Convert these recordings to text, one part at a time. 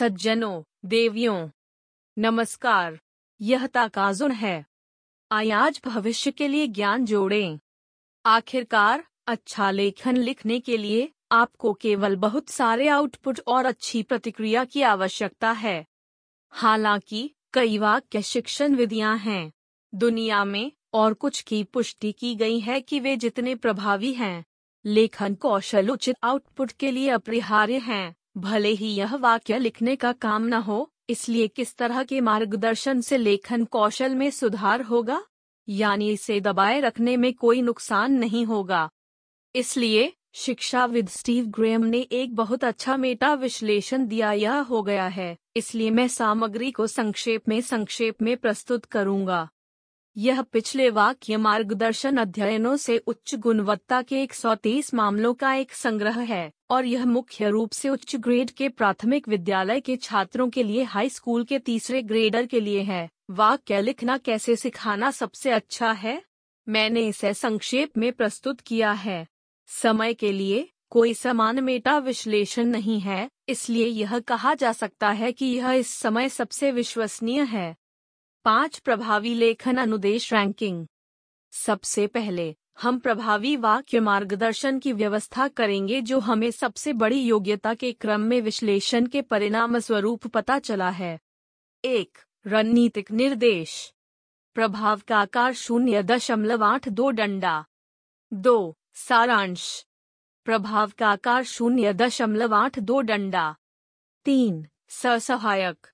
सज्जनों, देवियों, नमस्कार, यह ताकाजुन है। आज भविष्य के लिए ज्ञान जोड़ें। आखिरकार अच्छा लेखन लिखने के लिए आपको केवल बहुत सारे आउटपुट और अच्छी प्रतिक्रिया की आवश्यकता है। हालाँकि, कई वाक्य शिक्षण विधियाँ हैं। दुनिया में और कुछ की पुष्टि की गई है कि वे जितने प्रभावी हैं, लेखन कौशल उचित आउटपुट के लिए अपरिहार्य हैं। भले ही यह वाक्य लिखने का काम न हो, इसलिए किस तरह के मार्गदर्शन से लेखन कौशल में सुधार होगा? यानी इसे दबाए रखने में कोई नुकसान नहीं होगा। इसलिए, शिक्षाविद स्टीव ग्रेम ने एक बहुत अच्छा मेटा विश्लेषण दिया, यह हो गया है। इसलिए मैं सामग्री को संक्षेप में संक्षेप में प्रस्तुत करूँगा। यह पिछले वाक्य मार्गदर्शन अध्ययनों से उच्च गुणवत्ता के 130 मामलों का एक संग्रह है, और यह मुख्य रूप से उच्च ग्रेड के प्राथमिक विद्यालय के छात्रों के लिए हाई स्कूल के तीसरे ग्रेडर के लिए है। वाक्य लिखना कैसे सिखाना सबसे अच्छा है? मैंने इसे संक्षेप में प्रस्तुत किया है। समय के लिए कोई समान मेटा विश्लेषण नहीं है, इसलिए यह कहा जा सकता है कि यह इस समय सबसे विश्वसनीय है। पाँच प्रभावी लेखन अनुदेश रैंकिंग सबसे पहले, हम प्रभावी वाक्य मार्गदर्शन की व्यवस्था करेंगे जो हमें सबसे बड़ी योग्यता के क्रम में विश्लेषण के परिणाम स्वरूप पता चला है। एक, रणनीतिक निर्देश। प्रभाव का आकार शून्य दशमलव आठ दो डंडा। दो, सारांश। प्रभाव का आकार शून्य दशमलव आठ दो डंडा। तीन ससहायक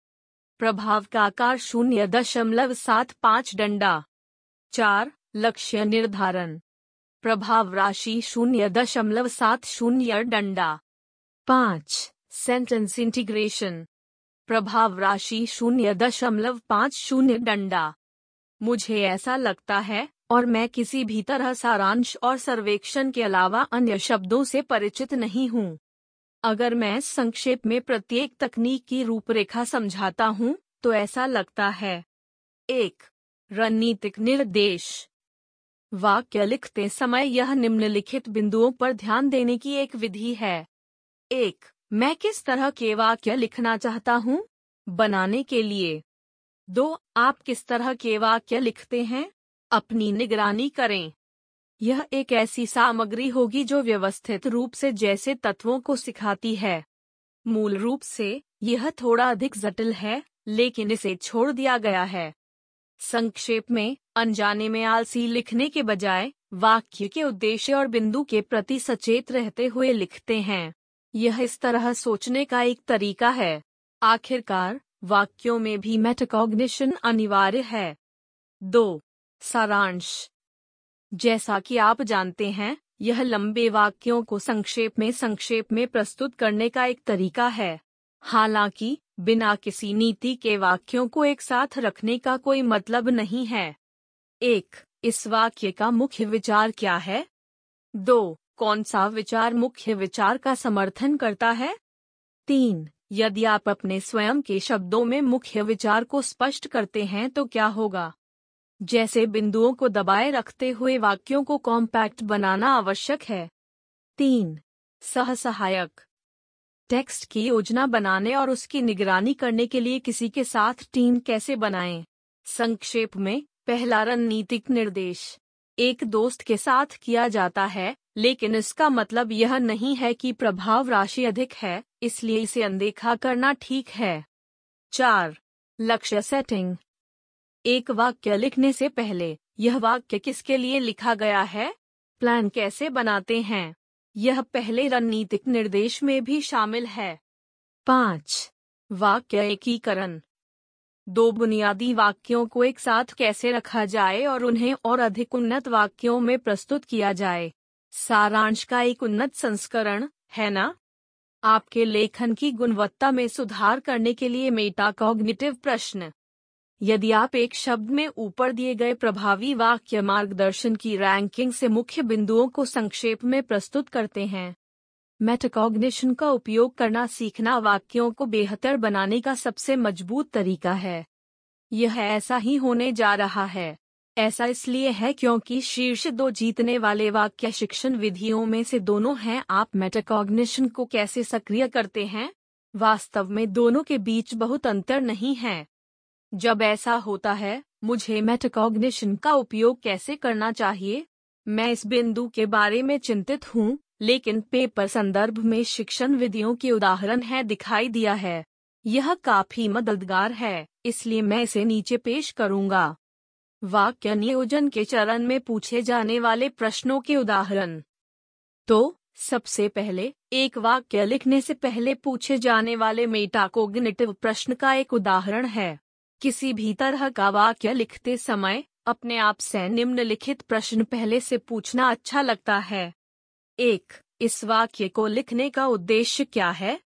प्रभाव का आकार शून्य दशमलव सात पाँच डंडा। चार, लक्ष्य निर्धारण। प्रभाव राशि शून्य दशमलव सात शून्य डंडा। पाँच सेंटेंस इंटीग्रेशन प्रभाव राशि शून्य दशमलव पाँच शून्य डंडा। मुझे ऐसा लगता है, और मैं किसी भी तरह सारांश और सर्वेक्षण के अलावा अन्य शब्दों से परिचित नहीं हूँ। अगर मैं संक्षेप में प्रत्येक तकनीक की रूपरेखा समझाता हूँ तो ऐसा लगता है। एक, रणनीतिक निर्देश। वाक्य लिखते समय यह निम्नलिखित बिंदुओं पर ध्यान देने की एक विधि है। एक, मैं किस तरह के वाक्य लिखना चाहता हूँ? बनाने के लिए। दो, आप किस तरह के वाक्य लिखते हैं? अपनी निगरानी करें। यह एक ऐसी सामग्री होगी जो व्यवस्थित रूप से जैसे तत्वों को सिखाती है। मूल रूप से, यह थोड़ा अधिक जटिल है, लेकिन इसे छोड़ दिया गया है। संक्षेप में, अनजाने में आलसी लिखने के बजाय, वाक्य के उद्देश्य और बिंदु के प्रति सचेत रहते हुए लिखते हैं। यह इस तरह सोचने का एक तरीका है। आखिरकार, वाक्यों में भी मेटाकॉग्निशन अनिवार्य है। दो, सारांश। जैसा कि आप जानते हैं, यह लंबे वाक्यों को संक्षेप में संक्षेप में प्रस्तुत करने का एक तरीका है। हालाँकि, बिना किसी नीति के वाक्यों को एक साथ रखने का कोई मतलब नहीं है। एक, इस वाक्य का मुख्य विचार क्या है? दो, कौन सा विचार मुख्य विचार का समर्थन करता है? तीन, यदि आप अपने स्वयं के शब्दों में मुख्य विचार को स्पष्ट करते हैं तो क्या होगा? जैसे बिंदुओं को दबाए रखते हुए वाक्यों को कॉम्पैक्ट बनाना आवश्यक है। तीन सह सहायक टेक्स्ट की योजना बनाने और उसकी निगरानी करने के लिए किसी के साथ टीम कैसे बनाएँ? संक्षेप में, पहला रणनीतिक निर्देश। एक दोस्त के साथ किया जाता है, लेकिन इसका मतलब यह नहीं है कि प्रभाव राशि अधिक है, इसलिए इसे अनदेखा करना ठीक है। चार, लक्ष्य सेटिंग। एक वाक्य लिखने से पहले, यह वाक्य किसके लिए लिखा गया है? प्लान कैसे बनाते हैं? यह पहले रणनीतिक निर्देश में भी शामिल है। पाँच, वाक्य एकीकरण। दो बुनियादी वाक्यों को एक साथ कैसे रखा जाए और उन्हें और अधिक उन्नत वाक्यों में प्रस्तुत किया जाए? सारांश का एक उन्नत संस्करण, है ना? आपके लेखन की गुणवत्ता में सुधार करने के लिए मेटा मेटाकॉग्निटिव प्रश्न। यदि आप एक शब्द में ऊपर दिए गए प्रभावी वाक्य मार्गदर्शन की रैंकिंग से मुख्य बिंदुओं को संक्षेप में प्रस्तुत करते हैं। मेटाकॉग्निशन का उपयोग करना सीखना वाक्यों को बेहतर बनाने का सबसे मज़बूत तरीका है। यह ऐसा ही होने जा रहा है। ऐसा इसलिए है क्योंकि शीर्ष दो जीतने वाले वाक्य शिक्षण विधियों में से दोनों हैं। आप मेटाकॉग्निशन को कैसे सक्रिय करते हैं? वास्तव में दोनों के बीच बहुत अंतर नहीं है। जब ऐसा होता है, मुझे मेटाकॉग्निशन का उपयोग कैसे करना चाहिए? मैं इस बिंदु के बारे में चिंतित हूँ, लेकिन पेपर संदर्भ में शिक्षण विधियों के उदाहरण है दिखाई दिया है। यह काफ़ी मददगार है, इसलिए मैं इसे नीचे पेश करूँगा। वाक्य नियोजन के चरण में पूछे जाने वाले प्रश्नों के उदाहरण। तो सबसे पहले, एक वाक्य लिखने से पहले पूछे जाने वाले मेटाकोग्निटिव प्रश्न का एक उदाहरण है। किसी भी तरह का वाक्य लिखते समय अपने आप से निम्नलिखित प्रश्न पहले से पूछना अच्छा लगता है। एक, इस वाक्य को लिखने का उद्देश्य क्या है?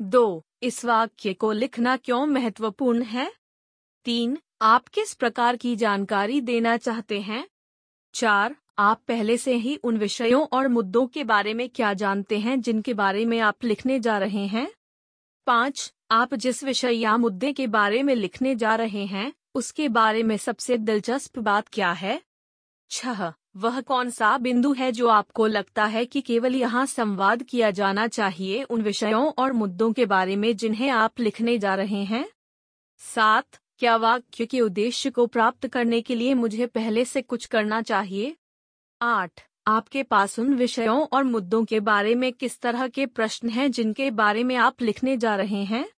दो, इस वाक्य को लिखना क्यों महत्वपूर्ण है? तीन, आप किस प्रकार की जानकारी देना चाहते हैं? चार, आप पहले से ही उन विषयों और मुद्दों के बारे में क्या जानते हैं जिनके बारे में आप लिखने जा रहे हैं? पाँच आप जिस विषय या मुद्दे के बारे में लिखने जा रहे हैं, उसके बारे में सबसे दिलचस्प बात क्या है? छह, वह कौन सा बिंदु है जो आपको लगता है कि केवल यहाँ संवाद किया जाना चाहिए उन विषयों और मुद्दों के बारे में जिन्हें आप लिखने जा रहे हैं? सात, क्या वाक्य के उद्देश्य को प्राप्त करने के लिए मुझे पहले से कुछ करना चाहिए? आठ, आपके पास उन विषयों और मुद्दों के बारे में किस तरह के प्रश्न हैं जिनके बारे में आप लिखने जा रहे हैं?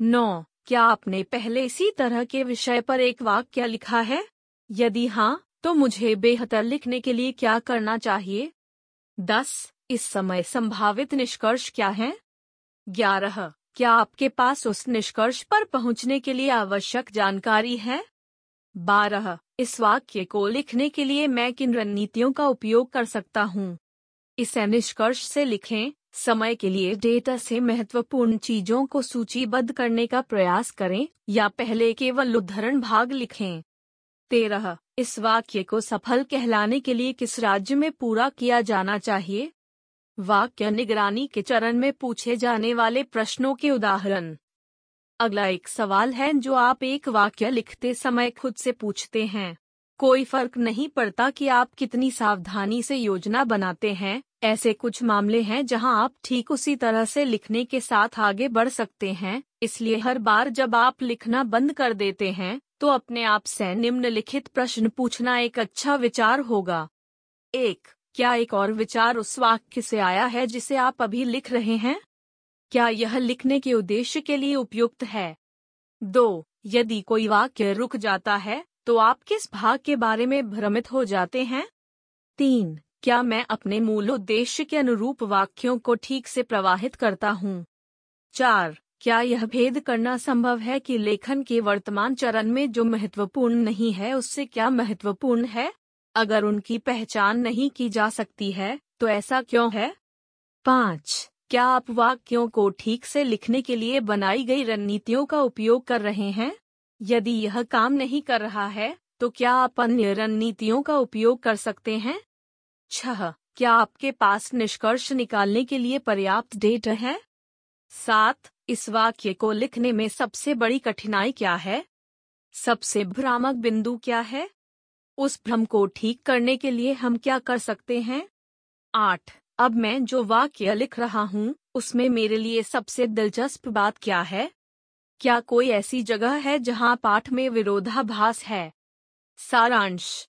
नौ, क्या आपने पहले इसी तरह के विषय पर एक वाक्य लिखा है? यदि हाँ तो मुझे बेहतर लिखने के लिए क्या करना चाहिए? दस, इस समय संभावित निष्कर्ष क्या है? ग्यारह, क्या आपके पास उस निष्कर्ष पर पहुँचने के लिए आवश्यक जानकारी है? बारह, इस वाक्य को लिखने के लिए मैं किन रणनीतियों का उपयोग कर सकता हूँ? इसे निष्कर्ष से लिखें समय के लिए डेटा से महत्वपूर्ण चीज़ों को सूचीबद्ध करने का प्रयास करें, या पहले केवल उद्धरण भाग लिखें। तेरह, इस वाक्य को सफल कहलाने के लिए किस राज्य में पूरा किया जाना चाहिए? वाक्य निगरानी के चरण में पूछे जाने वाले प्रश्नों के उदाहरण। अगला एक सवाल है जो आप एक वाक्य लिखते समय खुद से पूछते हैं। कोई फ़र्क नहीं पड़ता कि आप कितनी सावधानी से योजना बनाते हैं, ऐसे कुछ मामले हैं जहाँ आप ठीक उसी तरह से लिखने के साथ आगे बढ़ सकते हैं, इसलिए हर बार जब आप लिखना बंद कर देते हैं तो अपने आप से निम्नलिखित प्रश्न पूछना एक अच्छा विचार होगा। एक, क्या एक और विचार उस वाक्य से आया है जिसे आप अभी लिख रहे हैं? क्या यह लिखने के उद्देश्य के लिए उपयुक्त है? दो, यदि कोई वाक्य रुक जाता है तो आप किस भाग के बारे में भ्रमित हो जाते हैं? तीन, क्या मैं अपने मूल उद्देश्य के अनुरूप वाक्यों को ठीक से प्रवाहित करता हूँ? चार, क्या यह भेद करना संभव है कि लेखन के वर्तमान चरण में जो महत्वपूर्ण नहीं है, उससे क्या महत्वपूर्ण है? अगर उनकी पहचान नहीं की जा सकती है तो ऐसा क्यों है? पाँच, क्या आप वाक्यों को ठीक से लिखने के लिए बनाई गई रणनीतियों का उपयोग कर रहे हैं? यदि यह काम नहीं कर रहा है तो क्या आप अन्य रणनीतियों का उपयोग कर सकते हैं? छह, क्या आपके पास निष्कर्ष निकालने के लिए पर्याप्त डेटा है? सात, इस वाक्य को लिखने में सबसे बड़ी कठिनाई क्या है? सबसे भ्रामक बिंदु क्या है? उस भ्रम को ठीक करने के लिए हम क्या कर सकते हैं? आठ, अब मैं जो वाक्य लिख रहा हूँ, उसमें मेरे लिए सबसे दिलचस्प बात क्या है? क्या कोई ऐसी जगह है जहाँ पाठ में विरोधाभास है? सारांश।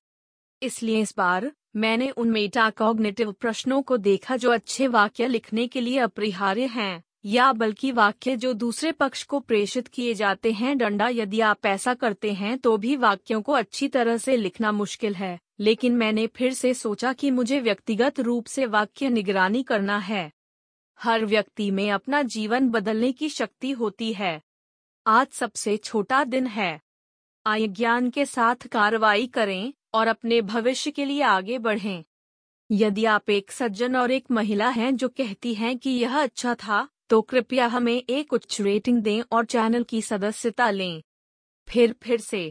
इसलिए इस बार मैंने उन मेटाकॉग्निटिव प्रश्नों को देखा जो अच्छे वाक्य लिखने के लिए अपरिहार्य हैं, या बल्कि वाक्य जो दूसरे पक्ष को प्रेषित किए जाते हैं। डंडा, यदि आप ऐसा करते हैं तो भी वाक्यों को अच्छी तरह से लिखना मुश्किल है, लेकिन मैंने फिर से सोचा कि मुझे व्यक्तिगत रूप से वाक्य निगरानी करना है। हर व्यक्ति में अपना जीवन बदलने की शक्ति होती है। आज सबसे छोटा दिन है। आय ज्ञान के साथ कार्रवाई करें और अपने भविष्य के लिए आगे बढ़ें। यदि आप एक सज्जन और एक महिला हैं जो कहती हैं कि यह अच्छा था तो कृपया हमें एक उच्च रेटिंग दें और चैनल की सदस्यता लें। फिर फिर से।